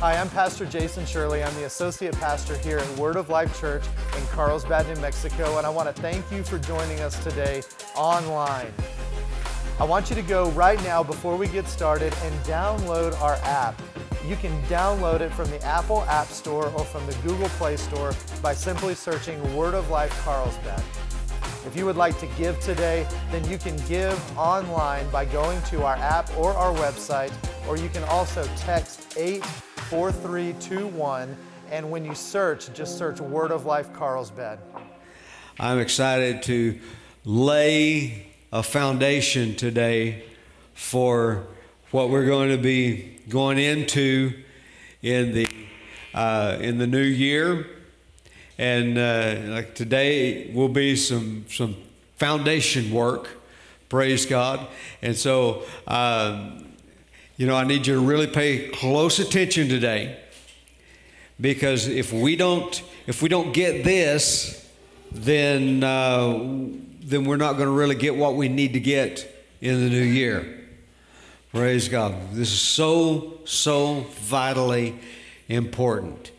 Hi, I'm Pastor Jason Shirley. I'm the associate pastor here at Word of Life Church in Carlsbad, New Mexico, and I want to thank you for joining us today online. I want you to go right now before we get started and download our app. You can download it from the Apple App Store or from the Google Play Store by simply searching Word of Life Carlsbad. If you would like to give today, then you can give online by going to our app or our website, or you can also text 84321. And when you search, just search Word of Life Carlsbad. I'm excited to lay a foundation today for what we're going to be going into in the uh, in the new year and uh, like today will be some some foundation work praise god and so um, you know i need you to really pay close attention today. Because if we don't if we don't get this then uh, then we're not going to really get what we need to get in the new year. Praise god. This is so so vitally important.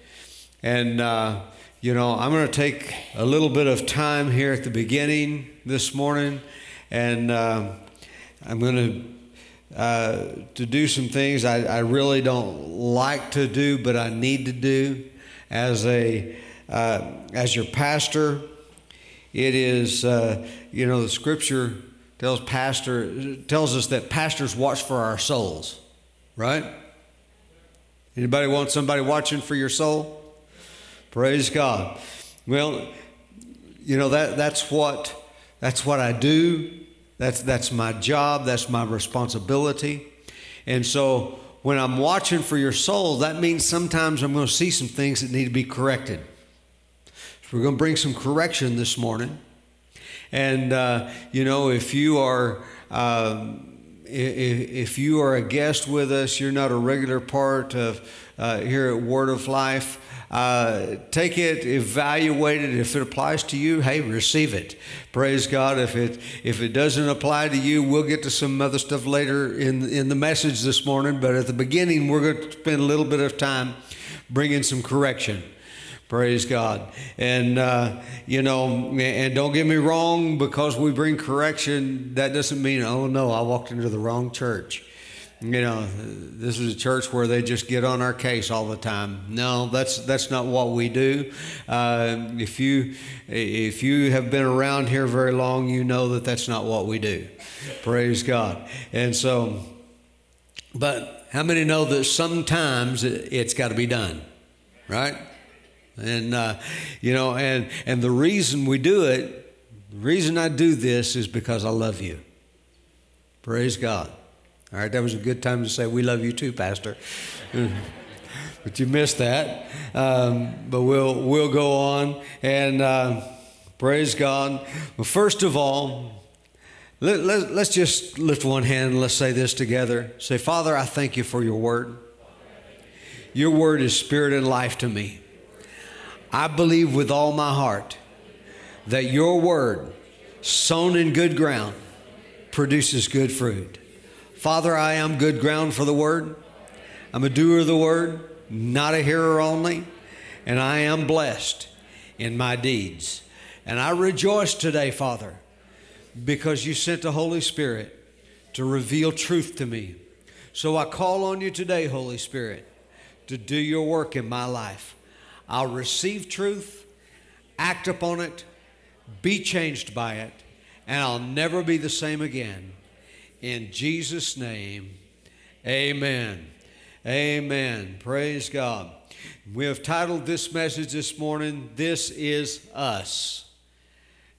And uh, you know, I'm going to take a little bit of time here at the beginning this morning, and uh, I'm going to uh, to do some things I, I, really don't like to do, but I need to do as a uh, as your pastor. It is, uh, you know, the scripture tells pastor tells us that pastors watch for our souls, right? Anybody want somebody watching for your soul? Praise God. Well, you know that that's what that's what I do. That's that's my job. That's my responsibility. And so when I'm watching for your soul, that means sometimes I'm going to see some things that need to be corrected. So we're going to bring some correction this morning. And uh, you know, if you are um, if, you are a guest with us, you're not a regular part of uh, here at Word of Life. Uh, take it, evaluate it. If it applies to you, hey, receive it. Praise God. If it if it doesn't apply to you, we'll get to some other stuff later in in the message this morning. But at the beginning, we're going to spend a little bit of time bringing some correction. Praise God. And, uh, you know, and don't get me wrong, because we bring correction, that doesn't mean, oh no, I walked into the wrong church you know, this is a church where they just get on our case all the time. No, that's that's not what we do. Uh, if you if you have been around here very long, you know that that's not what we do. Praise God. And so, but how many know that sometimes it's got to be done, right? And uh, you know, and and the reason we do it, the reason I do this is because I love you. Praise God. All right, that was a good time to say, We love you too, Pastor. but you missed that. Um, but we'll, we'll go on and uh, praise God. Well, first of all, let, let, let's just lift one hand and let's say this together. Say, Father, I thank you for your word. Your word is spirit and life to me. I believe with all my heart that your word, sown in good ground, produces good fruit. Father, I am good ground for the word. I'm a doer of the word, not a hearer only, and I am blessed in my deeds. And I rejoice today, Father, because you sent the Holy Spirit to reveal truth to me. So I call on you today, Holy Spirit, to do your work in my life. I'll receive truth, act upon it, be changed by it, and I'll never be the same again. In Jesus' name, amen. Amen. Praise God. We have titled this message this morning, This is Us.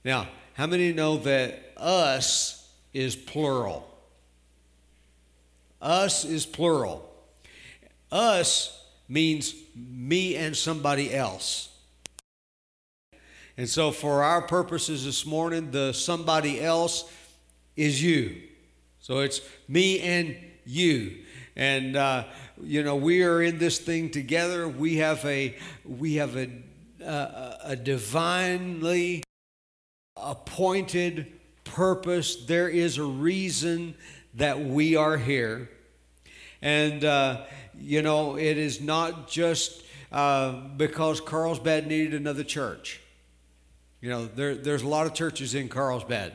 Now, how many know that us is plural? Us is plural. Us means me and somebody else. And so, for our purposes this morning, the somebody else is you. So it's me and you. And uh, you know we are in this thing together. We have a we have a uh, a divinely appointed purpose. There is a reason that we are here. And, uh, you know, it is not just uh, because Carlsbad needed another church. You know, there, there's a lot of churches in Carlsbad.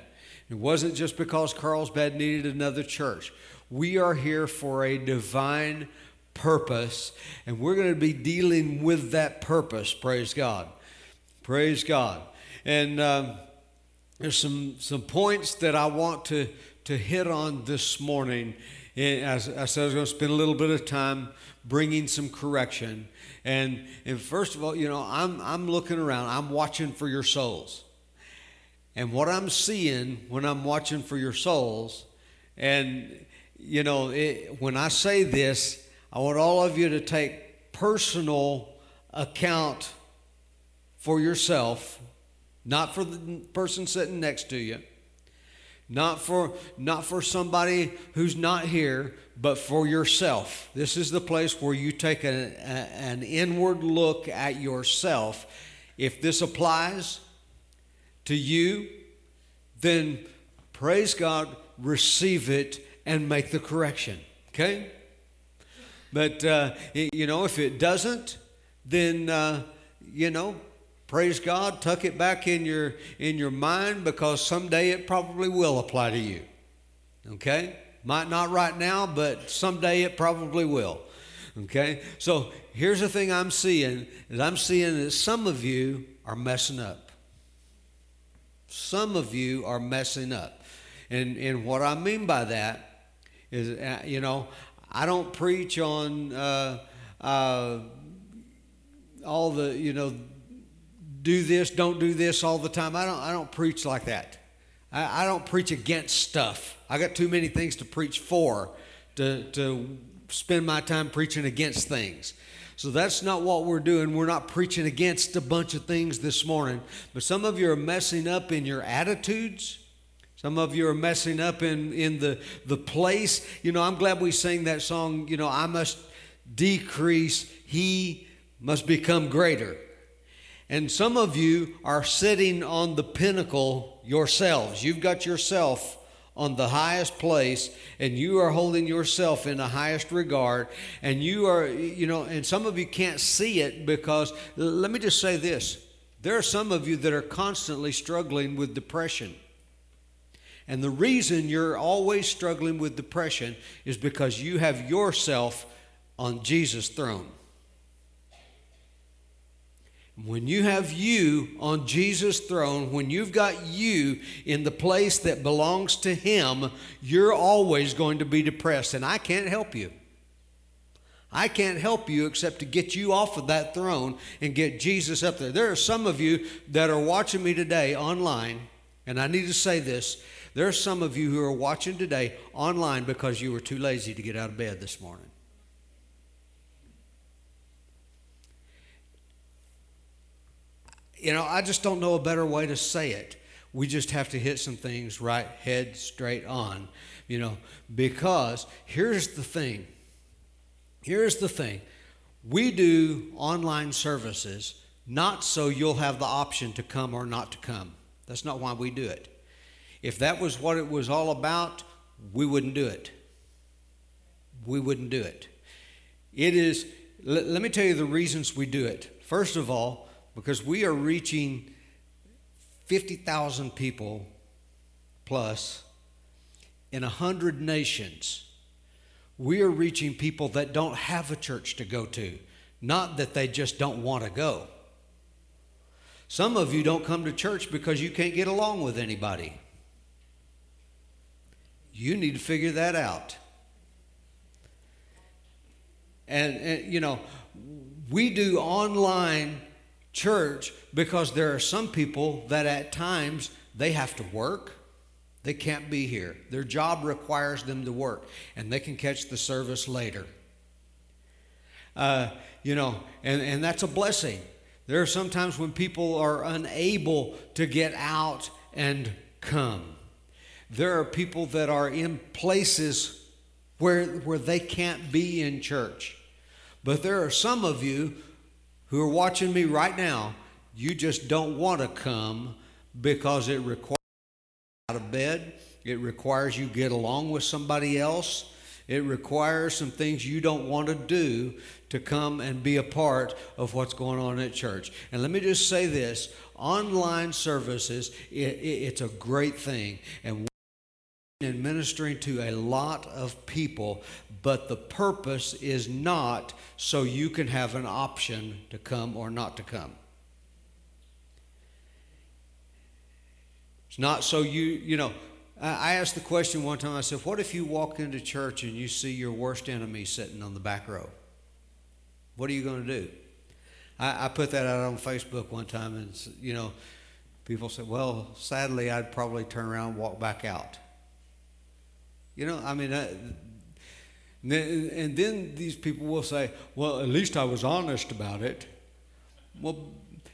It wasn't just because Carlsbad needed another church. We are here for a divine purpose, and we're going to be dealing with that purpose. Praise God. Praise God. And um, there's some, some points that I want to, to hit on this morning. And as I said, I was going to spend a little bit of time bringing some correction. And, and first of all, you know, I'm, I'm looking around, I'm watching for your souls. And what I'm seeing when I'm watching for your souls, and, you know, it, when I say this, I want all of you to take personal account for yourself, not for the person sitting next to you not for not for somebody who's not here but for yourself. This is the place where you take an, a, an inward look at yourself. If this applies to you then praise god receive it and make the correction okay but uh, you know if it doesn't then uh, you know Praise God, tuck it back in your in your mind because someday it probably will apply to you. Okay? Might not right now, but someday it probably will. Okay? So here's the thing I'm seeing is I'm seeing that some of you are messing up. Some of you are messing up. And and what I mean by that is uh, you know, I don't preach on uh, uh, all the, you know, do this, don't do this all the time. I don't, I don't preach like that. I, I don't preach against stuff. I got too many things to preach for to, to spend my time preaching against things. So that's not what we're doing. We're not preaching against a bunch of things this morning. But some of you are messing up in your attitudes. Some of you are messing up in, in the, the place. You know, I'm glad we sang that song, you know, I must decrease, he must become greater. And some of you are sitting on the pinnacle yourselves. You've got yourself on the highest place and you are holding yourself in the highest regard and you are you know and some of you can't see it because let me just say this. There are some of you that are constantly struggling with depression. And the reason you're always struggling with depression is because you have yourself on Jesus throne when you have you on Jesus' throne, when you've got you in the place that belongs to Him, you're always going to be depressed. And I can't help you. I can't help you except to get you off of that throne and get Jesus up there. There are some of you that are watching me today online, and I need to say this. There are some of you who are watching today online because you were too lazy to get out of bed this morning. You know, I just don't know a better way to say it. We just have to hit some things right, head straight on, you know, because here's the thing. Here's the thing. We do online services not so you'll have the option to come or not to come. That's not why we do it. If that was what it was all about, we wouldn't do it. We wouldn't do it. It is, let, let me tell you the reasons we do it. First of all, because we are reaching 50,000 people plus in 100 nations. We are reaching people that don't have a church to go to, not that they just don't want to go. Some of you don't come to church because you can't get along with anybody. You need to figure that out. And, and you know, we do online church because there are some people that at times they have to work. They can't be here. Their job requires them to work, and they can catch the service later. Uh, you know, and, and that's a blessing. There are sometimes when people are unable to get out and come. There are people that are in places where, where they can't be in church. But there are some of you who are watching me right now, you just don't want to come because it requires out of bed. It requires you get along with somebody else. It requires some things you don't want to do to come and be a part of what's going on at church. And let me just say this online services, it, it, it's a great thing. And and ministering to a lot of people, but the purpose is not so you can have an option to come or not to come. It's not so you, you know, I asked the question one time, I said, What if you walk into church and you see your worst enemy sitting on the back row? What are you going to do? I, I put that out on Facebook one time, and, you know, people said, Well, sadly, I'd probably turn around and walk back out. You know, I mean, uh, and then these people will say, well, at least I was honest about it. Well,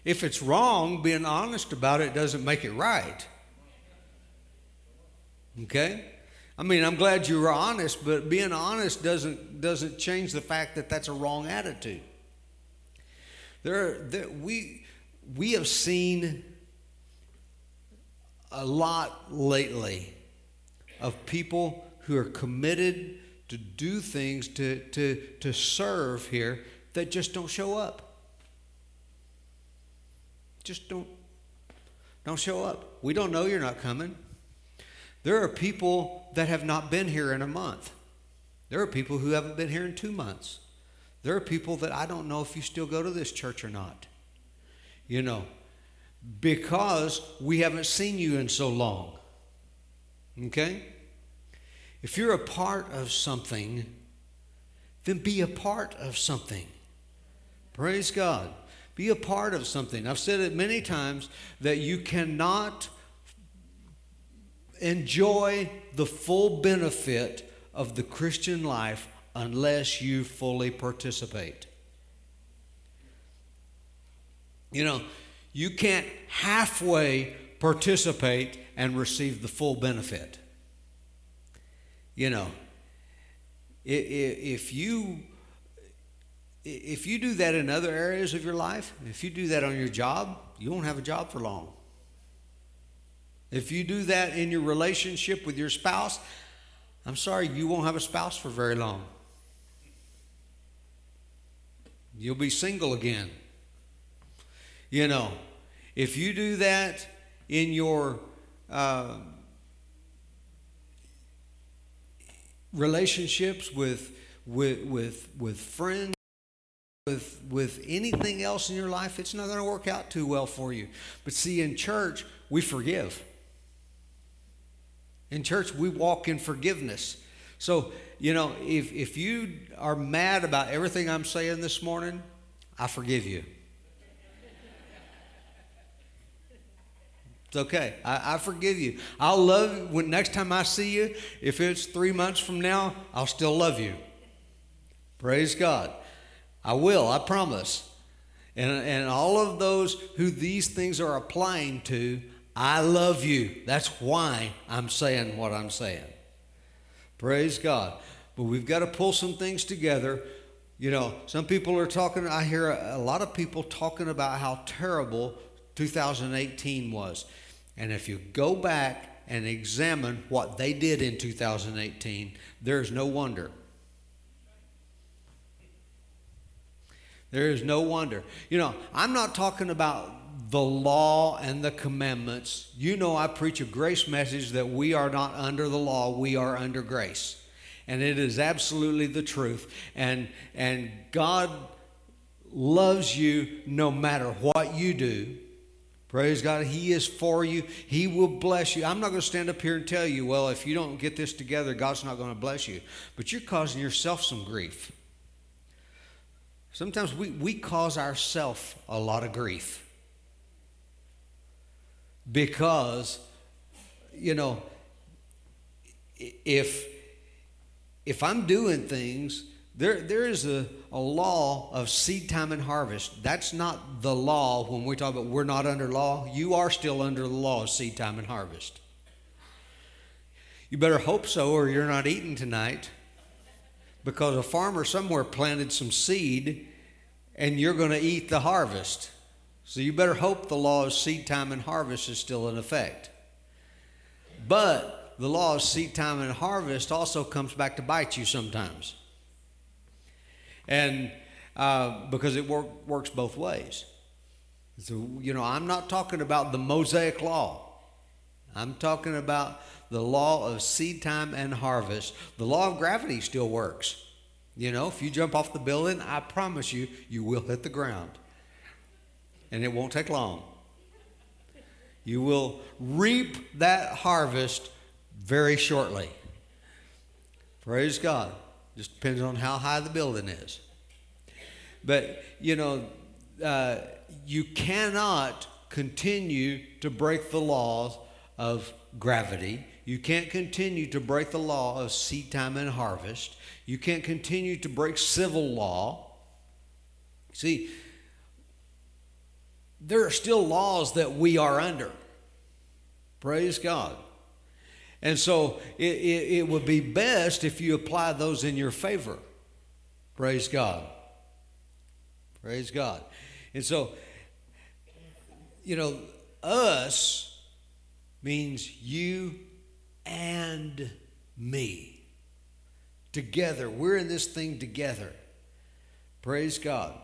if it's wrong, being honest about it doesn't make it right. Okay? I mean, I'm glad you were honest, but being honest doesn't, doesn't change the fact that that's a wrong attitude. There, there, we, we have seen a lot lately of people who are committed to do things to, to, to serve here that just don't show up. Just don't, don't show up. We don't know you're not coming. There are people that have not been here in a month. There are people who haven't been here in two months. There are people that I don't know if you still go to this church or not. You know, because we haven't seen you in so long. Okay? If you're a part of something, then be a part of something. Praise God. Be a part of something. I've said it many times that you cannot enjoy the full benefit of the Christian life unless you fully participate. You know, you can't halfway participate and receive the full benefit. You know, if you if you do that in other areas of your life, if you do that on your job, you won't have a job for long. If you do that in your relationship with your spouse, I'm sorry, you won't have a spouse for very long. You'll be single again. You know, if you do that in your uh, relationships with, with, with, with friends, with, with anything else in your life, it's not going to work out too well for you. But see, in church, we forgive. In church, we walk in forgiveness. So, you know, if, if you are mad about everything I'm saying this morning, I forgive you. It's okay. I, I, forgive you. I'll love you when next time I see you. If it's three months from now, I'll still love you. Praise God. I will, I promise. And, and all of those who these things are applying to, I love you. That's why I'm saying what I'm saying. Praise God. But we've got to pull some things together. You know, some people are talking, I hear a, a lot of people talking about how terrible 2018 was. And if you go back and examine what they did in 2018, there's no wonder. There is no wonder. You know, I'm not talking about the law and the commandments. You know, I preach a grace message that we are not under the law, we are under grace. And it is absolutely the truth. And, and God loves you no matter what you do. Praise God. He is for you. He will bless you. I'm not going to stand up here and tell you, well, if you don't get this together, God's not going to bless you. But you're causing yourself some grief. Sometimes we, we cause ourselves a lot of grief because you know if if i'm doing things there there is a, a law of seed time and harvest that's not the law when we talk about we're not under law you are still under the law of seed time and harvest you better hope so or you're not eating tonight because a farmer somewhere planted some seed and you're going to eat the harvest so you better hope the law of seed time and harvest is still in effect. But the law of seed time and harvest also comes back to bite you sometimes. And uh, because it work, works both ways. So, you know, I'm not talking about the Mosaic law. I'm talking about the law of seed time and harvest. The law of gravity still works. You know, if you jump off the building, I promise you, you will hit the ground. And it won't take long. You will reap that harvest very shortly. Praise God. Just depends on how high the building is. But, you know, uh, you cannot continue to break the laws of gravity. You can't continue to break the law of seed time and harvest. You can't continue to break civil law. See, there are still laws that we are under. Praise God. And so it, it, it, would be best if you apply those in your favor. Praise God. Praise God. And so, you know, us means you and me. Together. We're in this thing together. Praise God.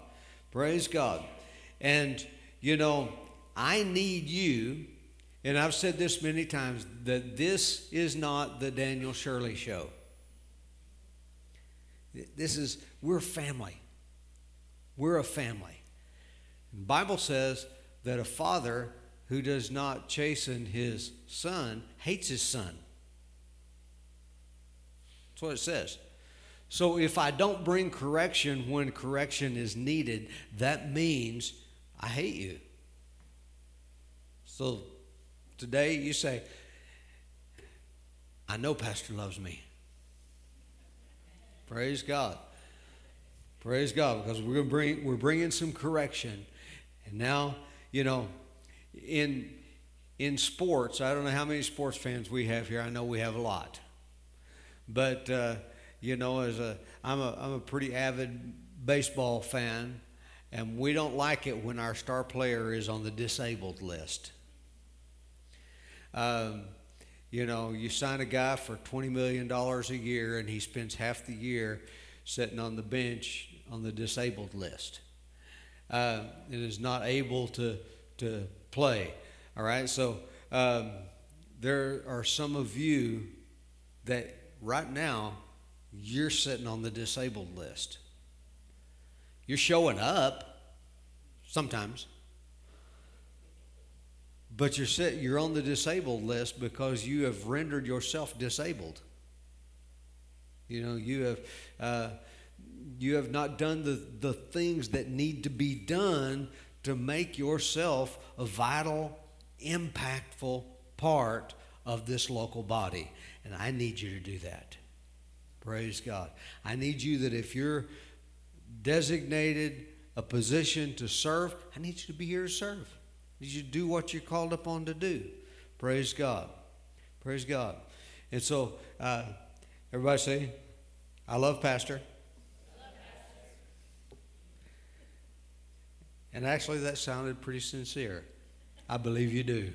Praise God. And, you know, I need you, and I've said this many times, that this is not the Daniel Shirley show. This is, we're family. We're a family. The Bible says that a father who does not chasten his son hates his son. That's what it says. So if I don't bring correction when correction is needed, that means I hate you. So today you say, I know Pastor loves me. Praise God. Praise God, because we're going to bring we're bringing some correction, and now you know, in in sports, I don't know how many sports fans we have here. I know we have a lot, but uh, you know, as a I'm a I'm a pretty avid baseball fan, and we don't like it when our star player is on the disabled list. Um, you know, you sign a guy for $20 million a year and he spends half the year sitting on the bench on the disabled list uh, and is not able to, to play. All right, so um, there are some of you that right now you're sitting on the disabled list. You're showing up sometimes, but you're sit, you're on the disabled list because you have rendered yourself disabled. You know, you have uh, you have not done the, the things that need to be done to make yourself a vital, impactful part of this local body. And I need you to do that. Praise God. I need you that if you're designated a position to serve, I need you to be here to serve. You do what you're called upon to do. Praise God. Praise God. And so, uh, everybody say, I love Pastor. And actually, that sounded pretty sincere. I believe you do.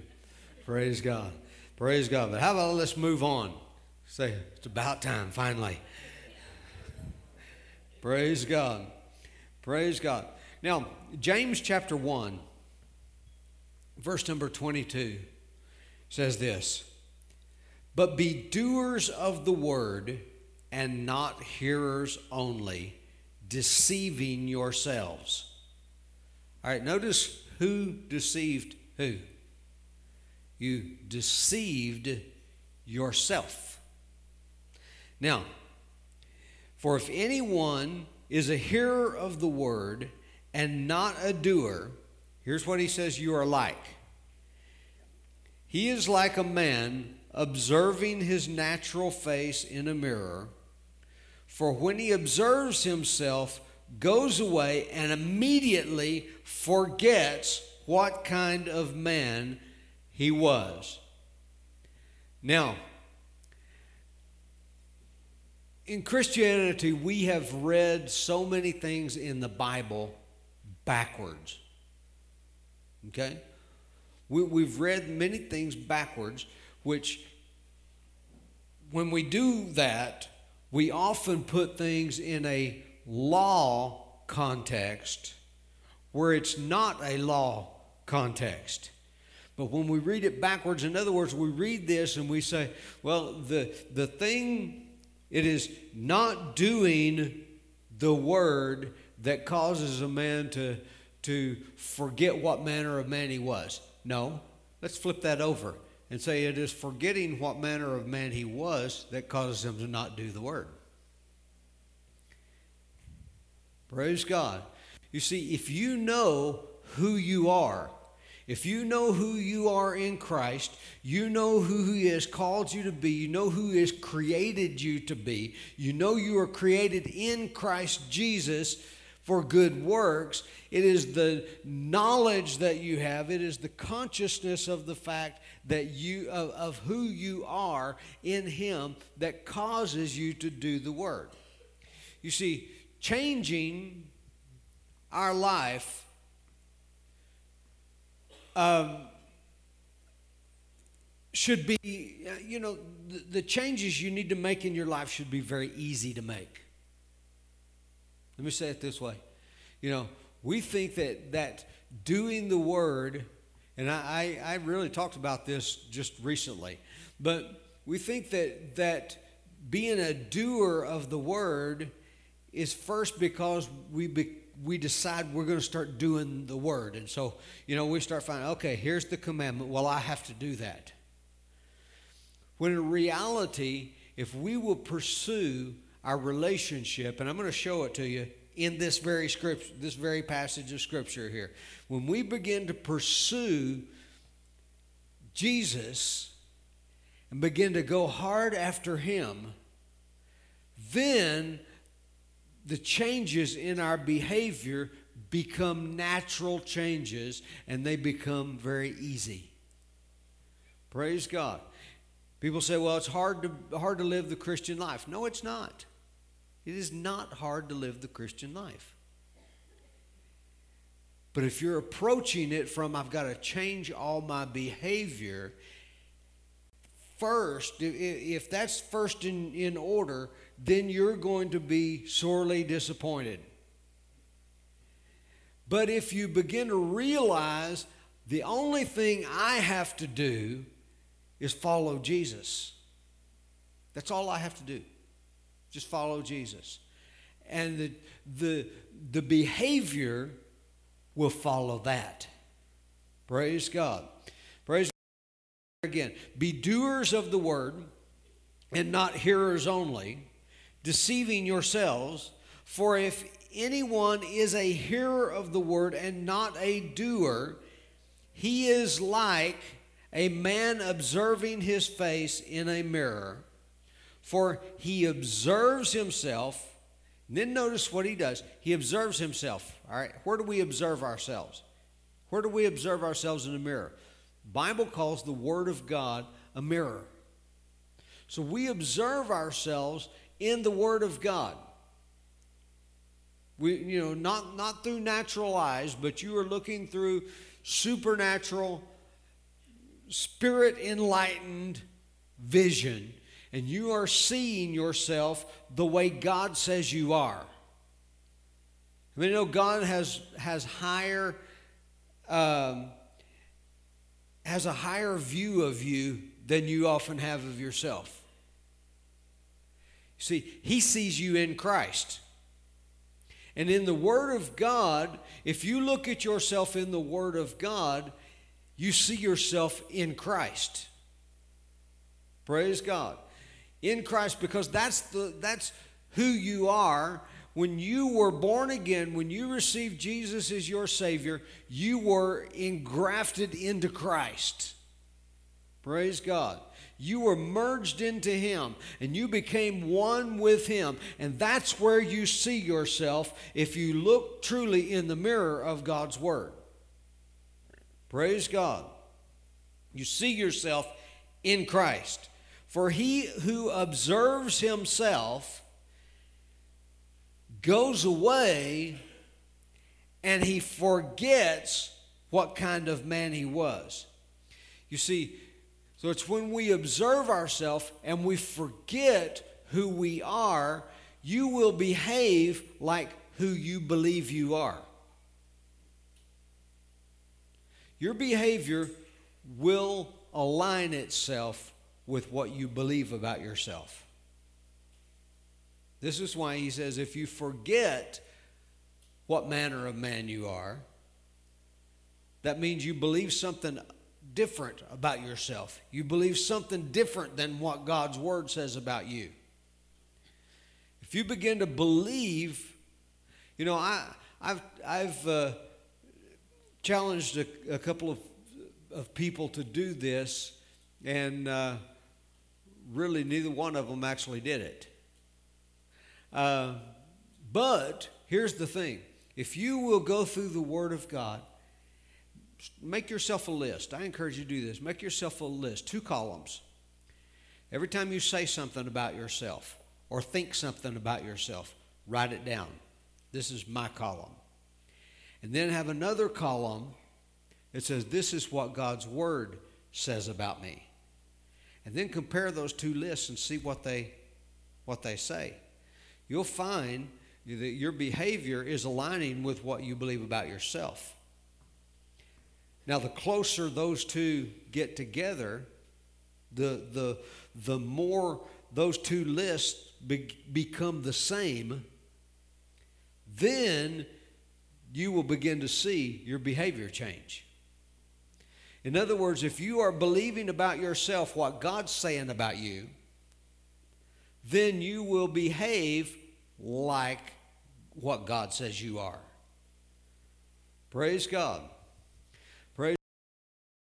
Praise God. Praise God. But how about let's move on? Say, it's about time, finally. Praise God. Praise God. Now, James chapter 1, verse number 22 says this But be doers of the word and not hearers only, deceiving yourselves. All right, notice who deceived who? You deceived yourself. Now, for if anyone is a hearer of the word and not a doer, here's what he says you are like. He is like a man observing his natural face in a mirror, for when he observes himself, goes away and immediately forgets what kind of man he was. Now, in Christianity, we have read so many things in the Bible backwards. Okay? We, we've read many things backwards, which when we do that, we often put things in a law context where it's not a law context. But when we read it backwards, in other words, we read this and we say, well, the, the thing, it is not doing the word that causes a man to, to forget what manner of man he was. No, let's flip that over and say it is forgetting what manner of man he was that causes him to not do the word. Praise God. You see, if you know who you are, if you know who you are in Christ, you know who He has called you to be, you know who He has created you to be, you know you are created in Christ Jesus for good works. It is the knowledge that you have, it is the consciousness of the fact that you of, of who you are in Him that causes you to do the word. You see, changing our life um, should be, you know, the, the changes you need to make in your life should be very easy to make. Let me say it this way. You know, we think that that doing the word, and I, I, I really talked about this just recently, but we think that that being a doer of the word is first because we be, we decide we're going to start doing the word. And so, you know, we start finding, okay, here's the commandment. Well, I have to do that. When in reality, if we will pursue our relationship, and I'm going to show it to you in this very script, this very passage of scripture here. When we begin to pursue Jesus and begin to go hard after him, then the changes in our behavior become natural changes and they become very easy. Praise God. People say, well, it's hard to, hard to live the Christian life. No, it's not. It is not hard to live the Christian life. But if you're approaching it from, I've got to change all my behavior, first, if that's first in, in order, then you're going to be sorely disappointed. But if you begin to realize the only thing I have to do is follow Jesus, that's all I have to do. Just follow Jesus. And the, the, the behavior will follow that. Praise God. Praise God. Again, be doers of the word and not hearers only deceiving yourselves. For if anyone is a hearer of the word and not a doer, he is like a man observing his face in a mirror. For he observes himself. then notice what he does. He observes himself. All right, where do we observe ourselves? Where do we observe ourselves in a mirror? Bible calls the Word of God a mirror. So we observe ourselves in the Word of God. We, you know, not, not through natural eyes, but you are looking through supernatural, spirit enlightened vision, and you are seeing yourself the way God says you are. I mean, you know, God has, has higher. Um, has a higher view of you than you often have of yourself. See, he sees you in Christ. And in the Word of God, if you look at yourself in the Word of God, you see yourself in Christ. Praise God. In Christ, because that's the that's who you are. When you were born again, when you received Jesus as your Savior, you were engrafted into Christ. Praise God. You were merged into Him and you became one with Him. And that's where you see yourself if you look truly in the mirror of God's Word. Praise God. You see yourself in Christ. For he who observes himself goes away and he forgets what kind of man he was. You see, So it's when we observe ourselves and we forget who we are, you will behave like who you believe you are. Your behavior will align itself with what you believe about yourself. This is why he says if you forget what manner of man you are, that means you believe something different about yourself. You believe something different than what God's word says about you. If you begin to believe, you know, I, I've, I've uh, challenged a, a, couple of, of people to do this, and uh, really neither one of them actually did it. Uh, but here's the thing if you will go through the Word of God, make yourself a list. I encourage you to do this. Make yourself a list, two columns. Every time you say something about yourself, or think something about yourself, write it down. This is my column. And then have another column that says, This is what God's Word says about me. And then compare those two lists and see what they, what they say. You'll find that your behavior is aligning with what you believe about yourself. Now, the closer those two get together, the, the, the more those two lists be, become the same, then you will begin to see your behavior change. In other words, if you are believing about yourself what God's saying about you, then you will behave like what God says you are. Praise God. Praise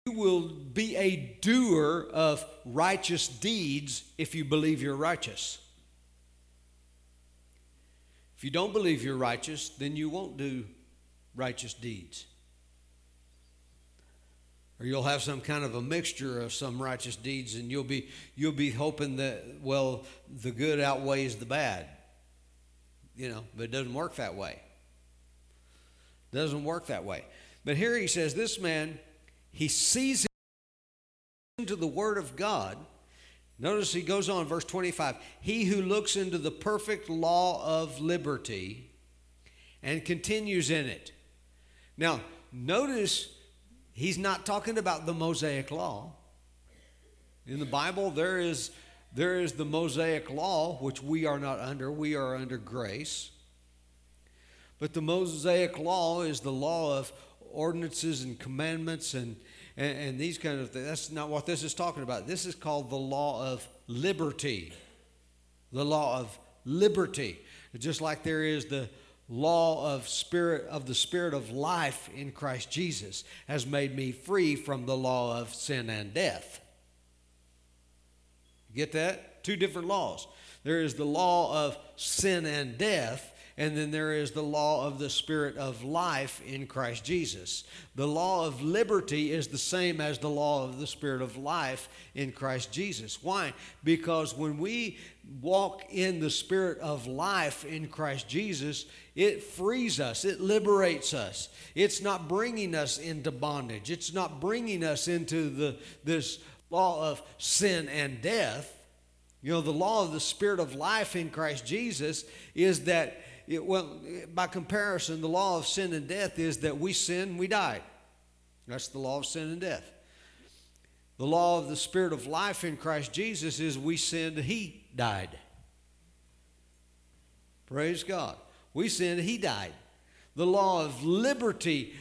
you will be a doer of righteous deeds if you believe you're righteous. If you don't believe you're righteous, then you won't do righteous deeds. Or you'll have some kind of a mixture of some righteous deeds, and you'll be, you'll be hoping that, well, the good outweighs the bad. You know, but it doesn't work that way. It doesn't work that way. But here he says, this man, he sees into the Word of God Notice he goes on, verse 25 He who looks into the perfect law of liberty and continues in it. Now, notice he's not talking about the Mosaic law. In the Bible, there is, there is the Mosaic law, which we are not under, we are under grace. But the Mosaic law is the law of ordinances and commandments and, and, and these kind of things. That's not what this is talking about. This is called the law of liberty. The law of liberty. Just like there is the law of spirit of the spirit of life in Christ Jesus has made me free from the law of sin and death. Get that? Two different laws. There is the law of sin and death, and then there is the law of the Spirit of life in Christ Jesus. The law of liberty is the same as the law of the Spirit of life in Christ Jesus. Why? Because when we walk in the Spirit of life in Christ Jesus, it frees us, it liberates us. It's not bringing us into bondage, it's not bringing us into the, this law of sin and death. You know, the law of the Spirit of life in Christ Jesus is that it, well, by comparison, the law of sin and death is that we sin, we die. That's the law of sin and death. The law of the Spirit of life in Christ Jesus is we sinned, He died. Praise God. We sinned, He died. The law of liberty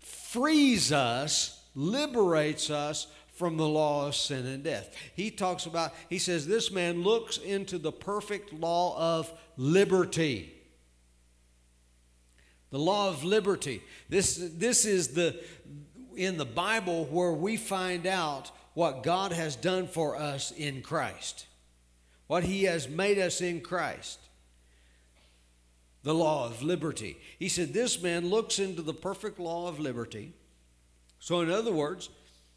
frees us, liberates us from the law of sin and death. He talks about, he says, this man looks into the perfect law of liberty the law of liberty. This, this is the, in the Bible where we find out what God has done for us in Christ, what He has made us in Christ. The law of liberty. He said, This man looks into the perfect law of liberty. So, in other words,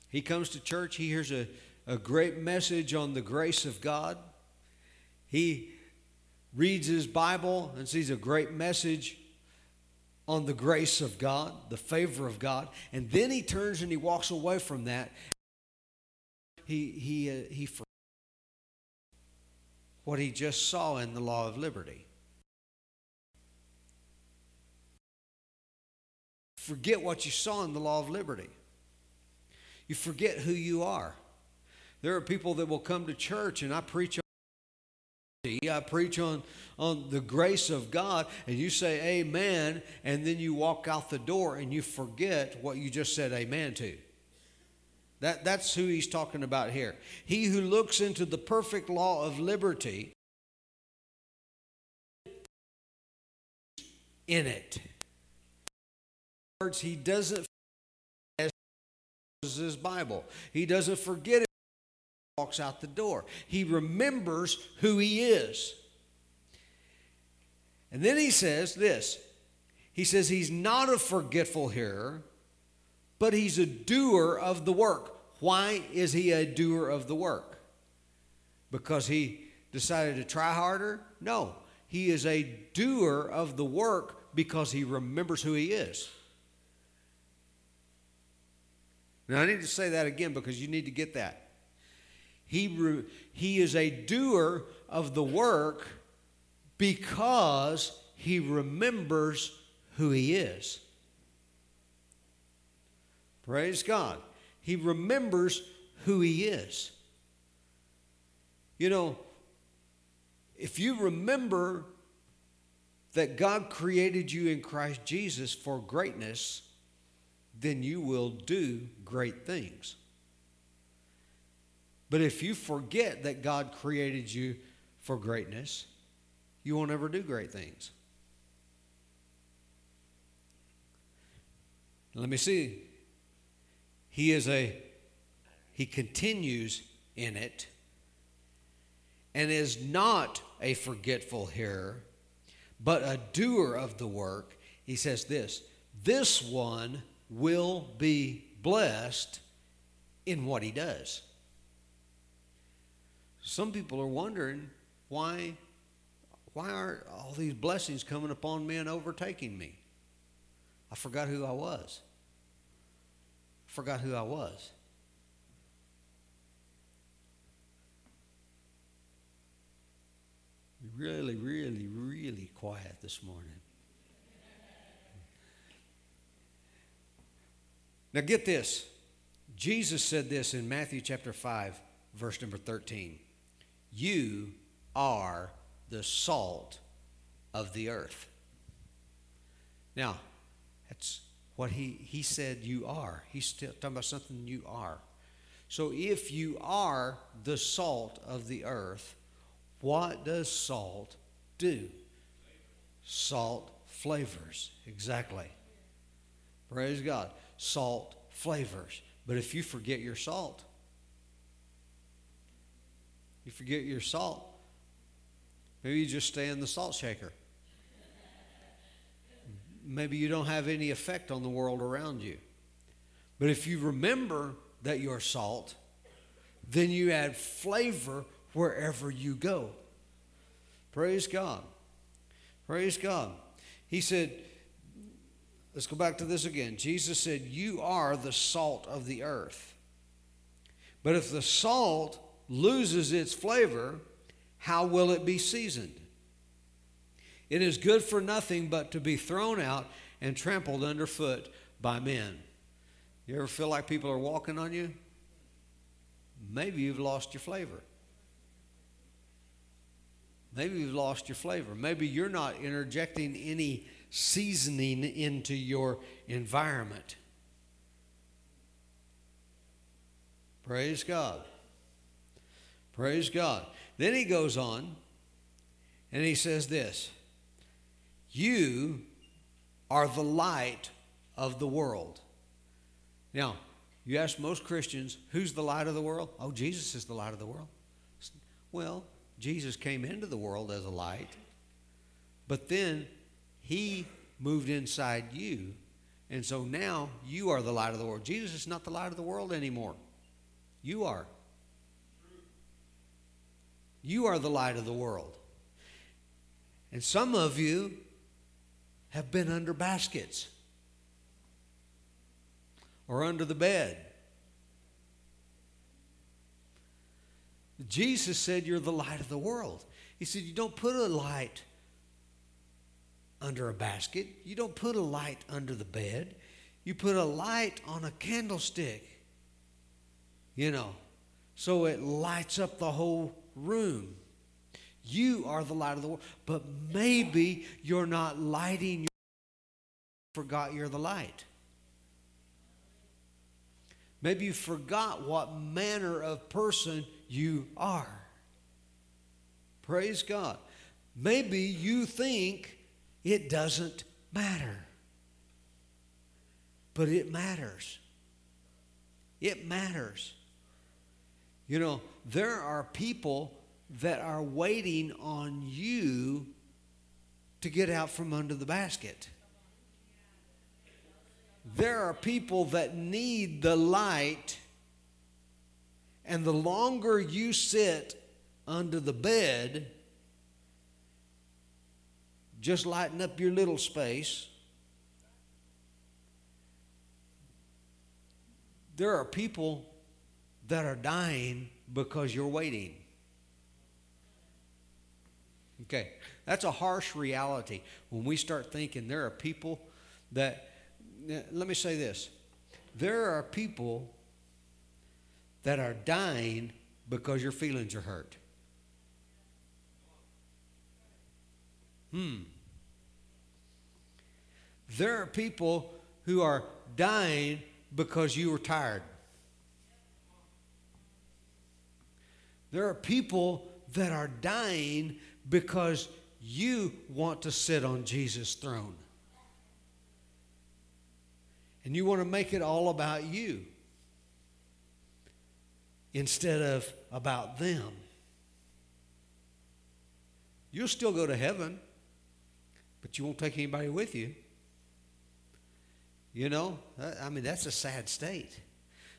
he comes to church, he hears a, a great message on the grace of God. He reads his Bible and sees a great message on the grace of God, the favor of God, and then he turns and he walks away from that he, he, uh, he what he just saw in the law of liberty. Forget what you saw in the law of liberty. You forget who you are. There are people that will come to church and I preach I preach on, on the grace of God, and you say amen, and then you walk out the door and you forget what you just said amen to. That, that's who he's talking about here. He who looks into the perfect law of liberty in it. He doesn't as his Bible. He doesn't forget it walks out the door. He remembers who he is. And then he says this. He says he's not a forgetful hearer, but he's a doer of the work. Why is he a doer of the work? Because he decided to try harder? No. He is a doer of the work because he remembers who he is. Now, I need to say that again because you need to get that. He, he is a doer of the work because he remembers who he is. Praise God. He remembers who he is. You know, if you remember that God created you in Christ Jesus for greatness, then you will do great things. But if you forget that God created you for greatness, you won't ever do great things. Let me see. He is a, he continues in it and is not a forgetful hearer, but a doer of the work. He says this this one will be blessed in what he does. Some people are wondering why, why are all these blessings coming upon me and overtaking me? I forgot who I was forgot who I was. Really, really, really quiet this morning. Now, get this. Jesus said this in Matthew chapter 5, verse number 13. You are the salt of the earth. Now, that's what he, he said you are. He's talking about something you are. So if you are the salt of the earth, what does salt do? Salt flavors. Exactly. Praise God. Salt flavors. But if you forget your salt, you forget your salt, maybe you just stay in the salt shaker maybe you don't have any effect on the world around you. But if you remember that you're salt, then you add flavor wherever you go. Praise God. Praise God. He said, let's go back to this again. Jesus said, You are the salt of the earth. But if the salt loses its flavor, how will it be seasoned? It is good for nothing but to be thrown out and trampled underfoot by men. You ever feel like people are walking on you? Maybe you've lost your flavor. Maybe you've lost your flavor. Maybe you're not interjecting any seasoning into your environment. Praise God. Praise God. Then he goes on and he says this you are the light of the world. Now, you ask most Christians, who's the light of the world? Oh, Jesus is the light of the world. Well, Jesus came into the world as a light, but then he moved inside you, and so now you are the light of the world. Jesus is not the light of the world anymore. You are. You are the light of the world. And some of you have been under baskets or under the bed. Jesus said, You're the light of the world. He said, You don't put a light under a basket, you don't put a light under the bed, you put a light on a candlestick. You know, so it lights up the whole room. You are the light of the world. But maybe you're not lighting your forgot you're the light. Maybe you forgot what manner of person you are. Praise God. Maybe you think it doesn't matter. But it matters. It matters. You know, there are people that are waiting on you to get out from under the basket. There are people that need the light, and the longer you sit under the bed, just lighten up your little space. There are people that are dying because you're waiting. Okay, that's a harsh reality when we start thinking there are people that, let me say this there are people that are dying because your feelings are hurt. Hmm. There are people who are dying because you were tired. There are people that are dying because you want to sit on Jesus' throne. And you want to make it all about you instead of about them. You'll still go to heaven, you won't take anybody with you. You know, I mean, that's a sad state.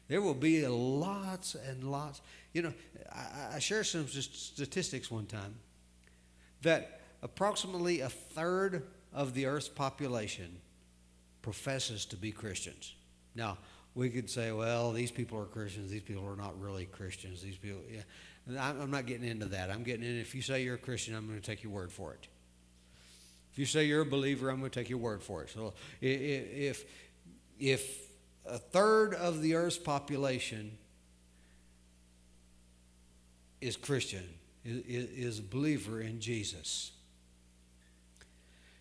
There will be lots and lots. You know, I, I shared some statistics one time that approximately a third of the earth's population professes to be Christians. Now, we could say, well, these people are Christians, these people are not really Christians, these people, yeah. I'm not getting into that. I'm getting in, if you say you're a Christian, I'm going to take your word for it. If you say you're a believer, I'm going to take your word for it. So if, if a third of the earth's population is Christian, is, a believer in Jesus,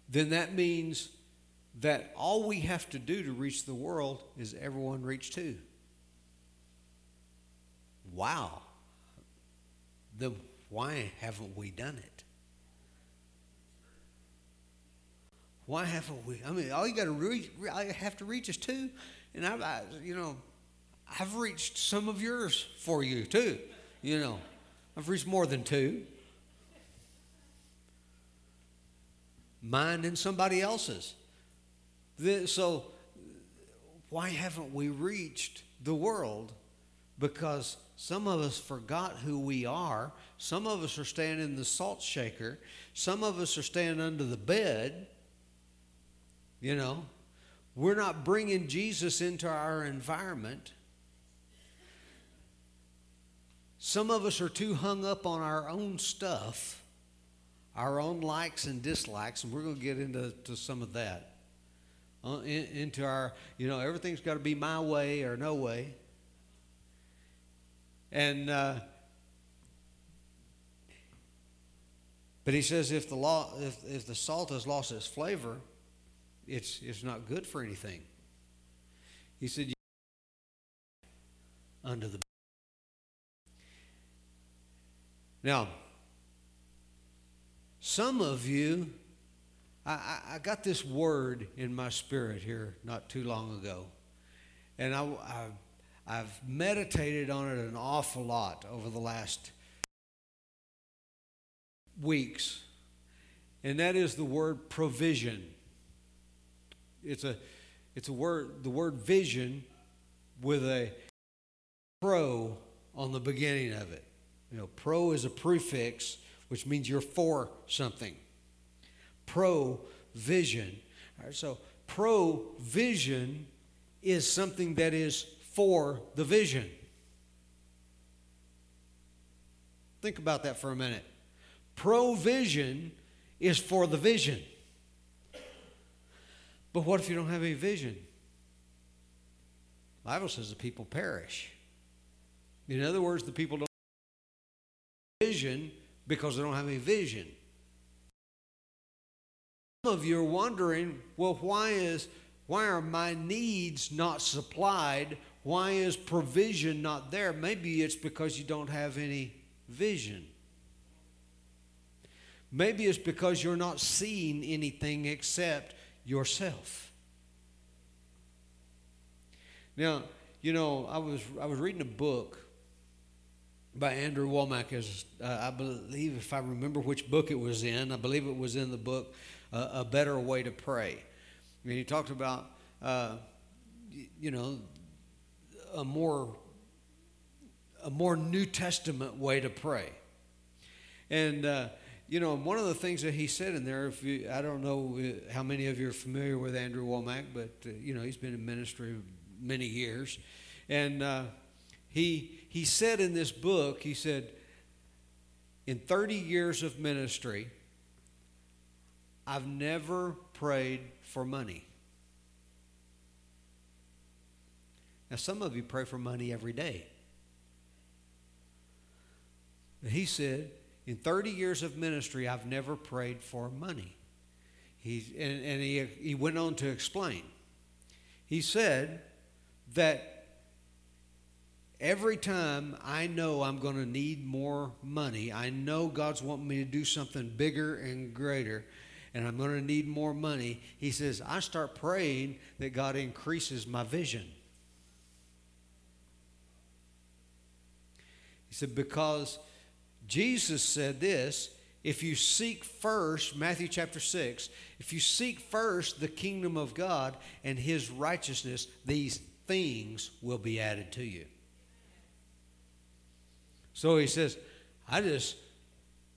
then that means that all we have to do to reach the world is everyone reach too. Wow. Then why haven't we done it? Why haven't we? I mean, all you got to reach, I have to reach is two, and I've, I, you know, I've reached some of yours for you too. You know, I've reached more than two. Mine and somebody else's. So, why haven't we reached the world? Because some of us forgot who we are. Some of us are staying in the salt shaker. Some of us are staying under the bed. You know, we're not bringing Jesus into our environment. Some of us are too hung up on our own stuff, our own likes and dislikes, and we're going to get into to some of that. Uh, in, into our, you know, everything's got to be my way or no way. And, uh, but he says if the law, if, if the salt has lost its flavor, it's, it's not good for anything. He said, under the. Now, some of you, I, I got this word in my spirit here not too long ago. And I, I, I've meditated on it an awful lot over the last weeks. And that is the word provision it's a it's a word the word vision with a pro on the beginning of it. You know, pro is a prefix which means you're for something. Pro vision. All right, so pro vision is something that is for the vision. Think about that for a minute. Provision is for the vision. But what if you don't have any vision? The Bible says the people perish. In other words, the people don't have vision because they don't have any vision. Some of you are wondering, well, why is why are my needs not supplied? Why is provision not there? Maybe it's because you don't have any vision. Maybe it's because you're not seeing anything except yourself. Now, you know, I was I was reading a book by Andrew Wommack, as uh, I believe, if I remember which book it was in, I believe it was in the book uh, "A Better Way to Pray." And he talked about, uh, you know, a more a more New Testament way to pray, and uh, you know, one of the things that he said in there, if you, I don't know uh, how many of you are familiar with Andrew Wommack, but uh, you know, he's been in ministry many years, and uh, he he said in this book, he said, in 30 years of ministry, I've never prayed for money. Now, some of you pray for money every day. But he said, in 30 years of ministry, I've never prayed for money. He, and, and he, he went on to explain. He said that every time I know I'm going to need more money, I know God's wanting me to do something bigger and greater, and I'm going to need more money, he says, I start praying that God increases my vision. He said, because Jesus said this if you seek first, Matthew chapter 6, if you seek first the kingdom of God and his righteousness, these things will be added to you. So he says, I just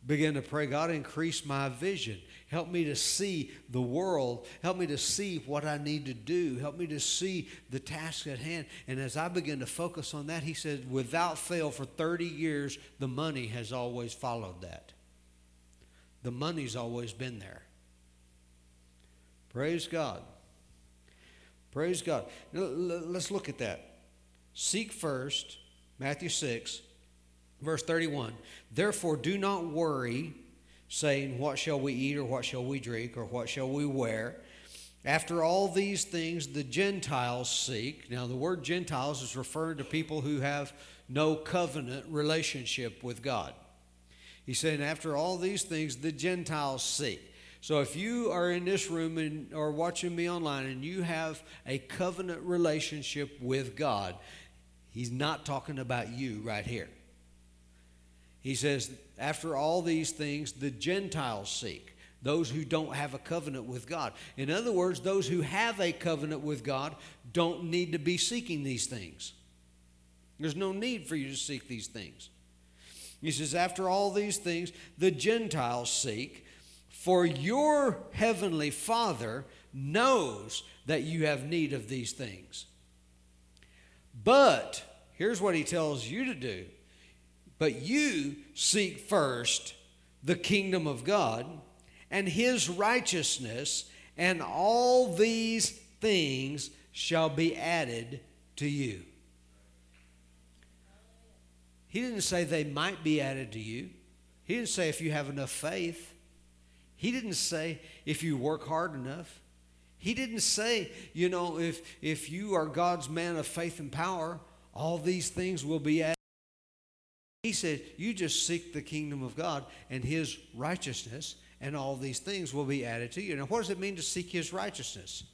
begin to pray, God, increase my vision. Help me to see the world. Help me to see what I need to do. Help me to see the task at hand. And as I begin to focus on that, he said, without fail, for 30 years, the money has always followed that. The money's always been there. Praise God. Praise God. Now, let's look at that. Seek first, Matthew 6, verse 31. Therefore, do not worry saying, What shall we eat, or what shall we drink, or what shall we wear? After all these things, the Gentiles seek. Now, the word Gentiles is referring to people who have no covenant relationship with God. He's saying, After all these things, the Gentiles seek. So, if you are in this room and, or watching me online and you have a covenant relationship with God, he's not talking about you right here. He says, after all these things, the Gentiles seek. Those who don't have a covenant with God. In other words, those who have a covenant with God don't need to be seeking these things. There's no need for you to seek these things. He says, after all these things, the Gentiles seek, for your heavenly Father knows that you have need of these things. But here's what he tells you to do but you seek first the kingdom of God and his righteousness, and all these things shall be added to you. He didn't say they might be added to you. He didn't say if you have enough faith. He didn't say if you work hard enough. He didn't say, you know, if, if you are God's man of faith and power, all these things will be added. He said, You just seek the kingdom of God and his righteousness, and all these things will be added to you. Now, what does it mean to seek his righteousness?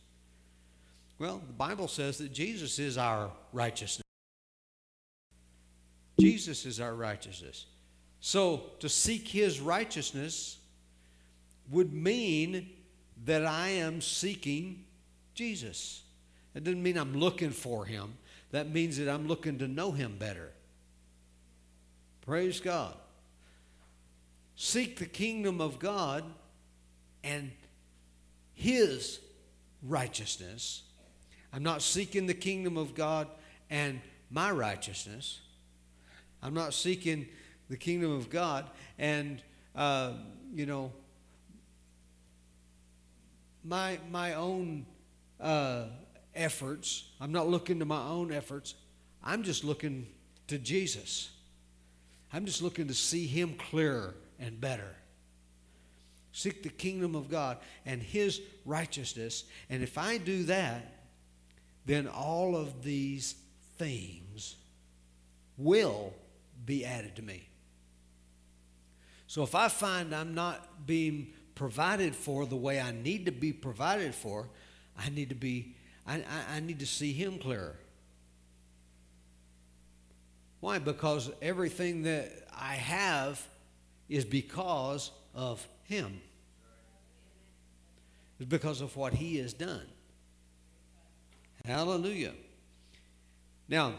Well, the Bible says that Jesus is our righteousness. Jesus is our righteousness. So, to seek his righteousness would mean that I am seeking Jesus. It doesn't mean I'm looking for him. That means that I'm looking to know him better. Praise God. Seek the kingdom of God and His righteousness. I'm not seeking the kingdom of God and my righteousness. I'm not seeking the kingdom of God, and uh, you know, my my own uh, efforts. I'm not looking to my own efforts. I'm just looking to Jesus. I'm just looking to see Him clearer and better. Seek the kingdom of God and His righteousness. And if I do that, then all of these things will be added to me. So if I find I'm not being provided for the way I need to be provided for, I need to be, I, I, I need to see Him clearer. Why? Because everything that I have is because of Him. It's because of what He has done. Hallelujah. Now,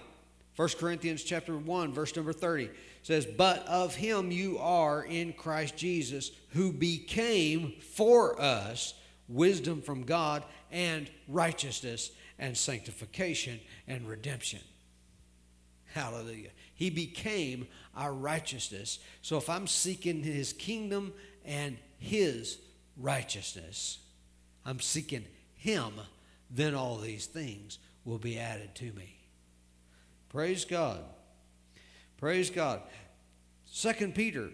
1 Corinthians chapter 1, verse number 30 says, But of him you are in Christ Jesus, who became for us wisdom from God and righteousness and sanctification and redemption. Hallelujah. He became our righteousness. So if I'm seeking his kingdom and his righteousness, I'm seeking him, then all these things will be added to me. Praise God. Praise God. Second Peter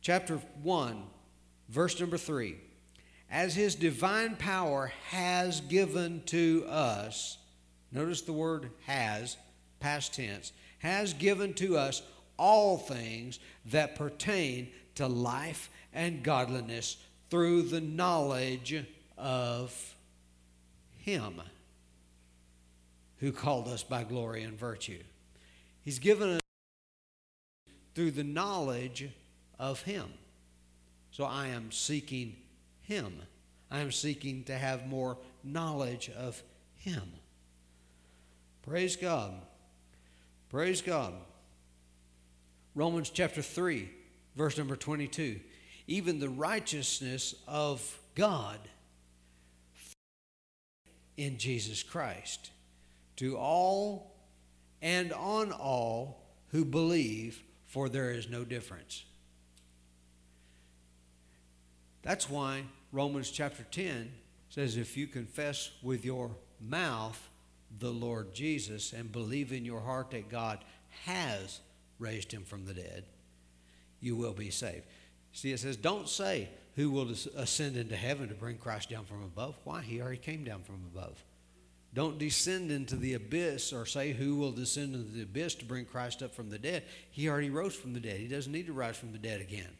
chapter 1 verse number 3 as his divine power has given to us notice the word has past tense has given to us all things that pertain to life and godliness through the knowledge of him who called us by glory and virtue. He's given us through the knowledge of Him. So I am seeking Him. I am seeking to have more knowledge of Him. Praise God. Praise God. Romans chapter 3, verse number 22. Even the righteousness of God in Jesus Christ to all and on all who believe, for there is no difference. That's why Romans chapter 10 says if you confess with your mouth the Lord Jesus and believe in your heart that God has raised him from the dead, you will be saved. See, it says, don't say who will ascend into heaven to bring Christ down from above. Why? He already came down from above. Don't descend into the abyss or say who will descend into the abyss to bring Christ up from the dead. He already rose from the dead. He doesn't need to rise from the dead again.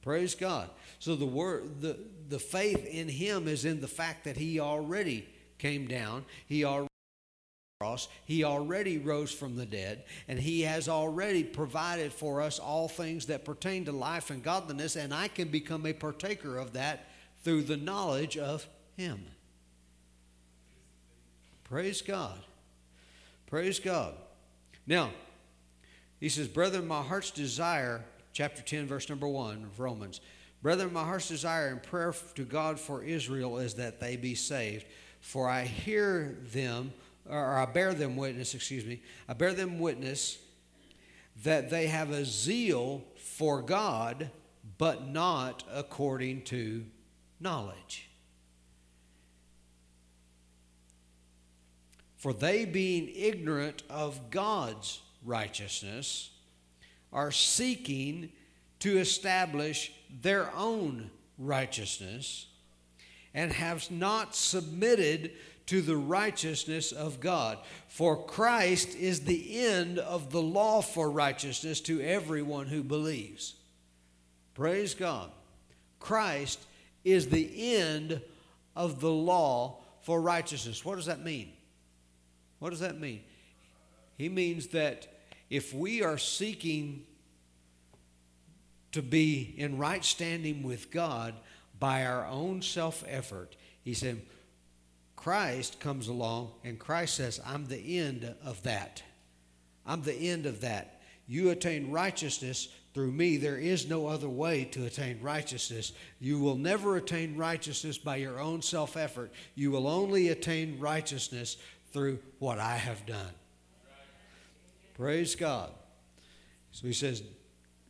Praise God. So the word the, the faith in him is in the fact that he already came down. He already cross. He already rose from the dead, and He has already provided for us all things that pertain to life and godliness, and I can become a partaker of that through the knowledge of Him. Praise God. Praise God. Now, he says, Brethren, my heart's desire, chapter 10, verse number 1 of Romans. Brethren, my heart's desire and prayer to God for Israel is that they be saved. For I hear them, or I bear them witness, excuse me, I bear them witness that they have a zeal for God, but not according to knowledge. For they, being ignorant of God's righteousness, are seeking to establish their own righteousness and have not submitted to the righteousness of God. For Christ is the end of the law for righteousness to everyone who believes. Praise God. Christ is the end of the law for righteousness. What does that mean? What does that mean? He means that if we are seeking to be in right standing with God by our own self effort, he said, Christ comes along and Christ says, I'm the end of that. I'm the end of that. You attain righteousness through me. There is no other way to attain righteousness. You will never attain righteousness by your own self effort. You will only attain righteousness through what I have done. Praise God. So he says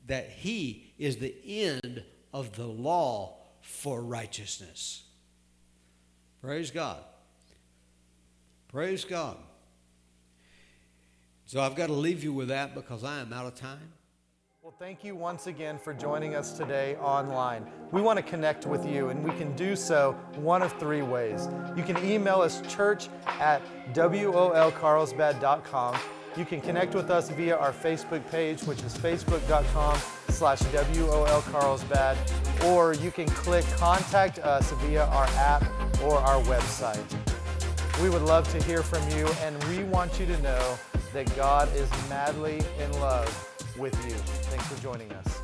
that he is the end of the law for righteousness. Praise God. Praise God. So I've got to leave you with that because I am out of time. Well, thank you once again for joining us today online. We want to connect with you, and we can do so one of three ways. You can email us church at wolcarlsbad.com. You can connect with us via our Facebook page, which is facebook.com slash wolcarlsbad, or you can click contact us via our app or our website. We would love to hear from you, and we want you to know that God is madly in love with you. Thanks for joining us.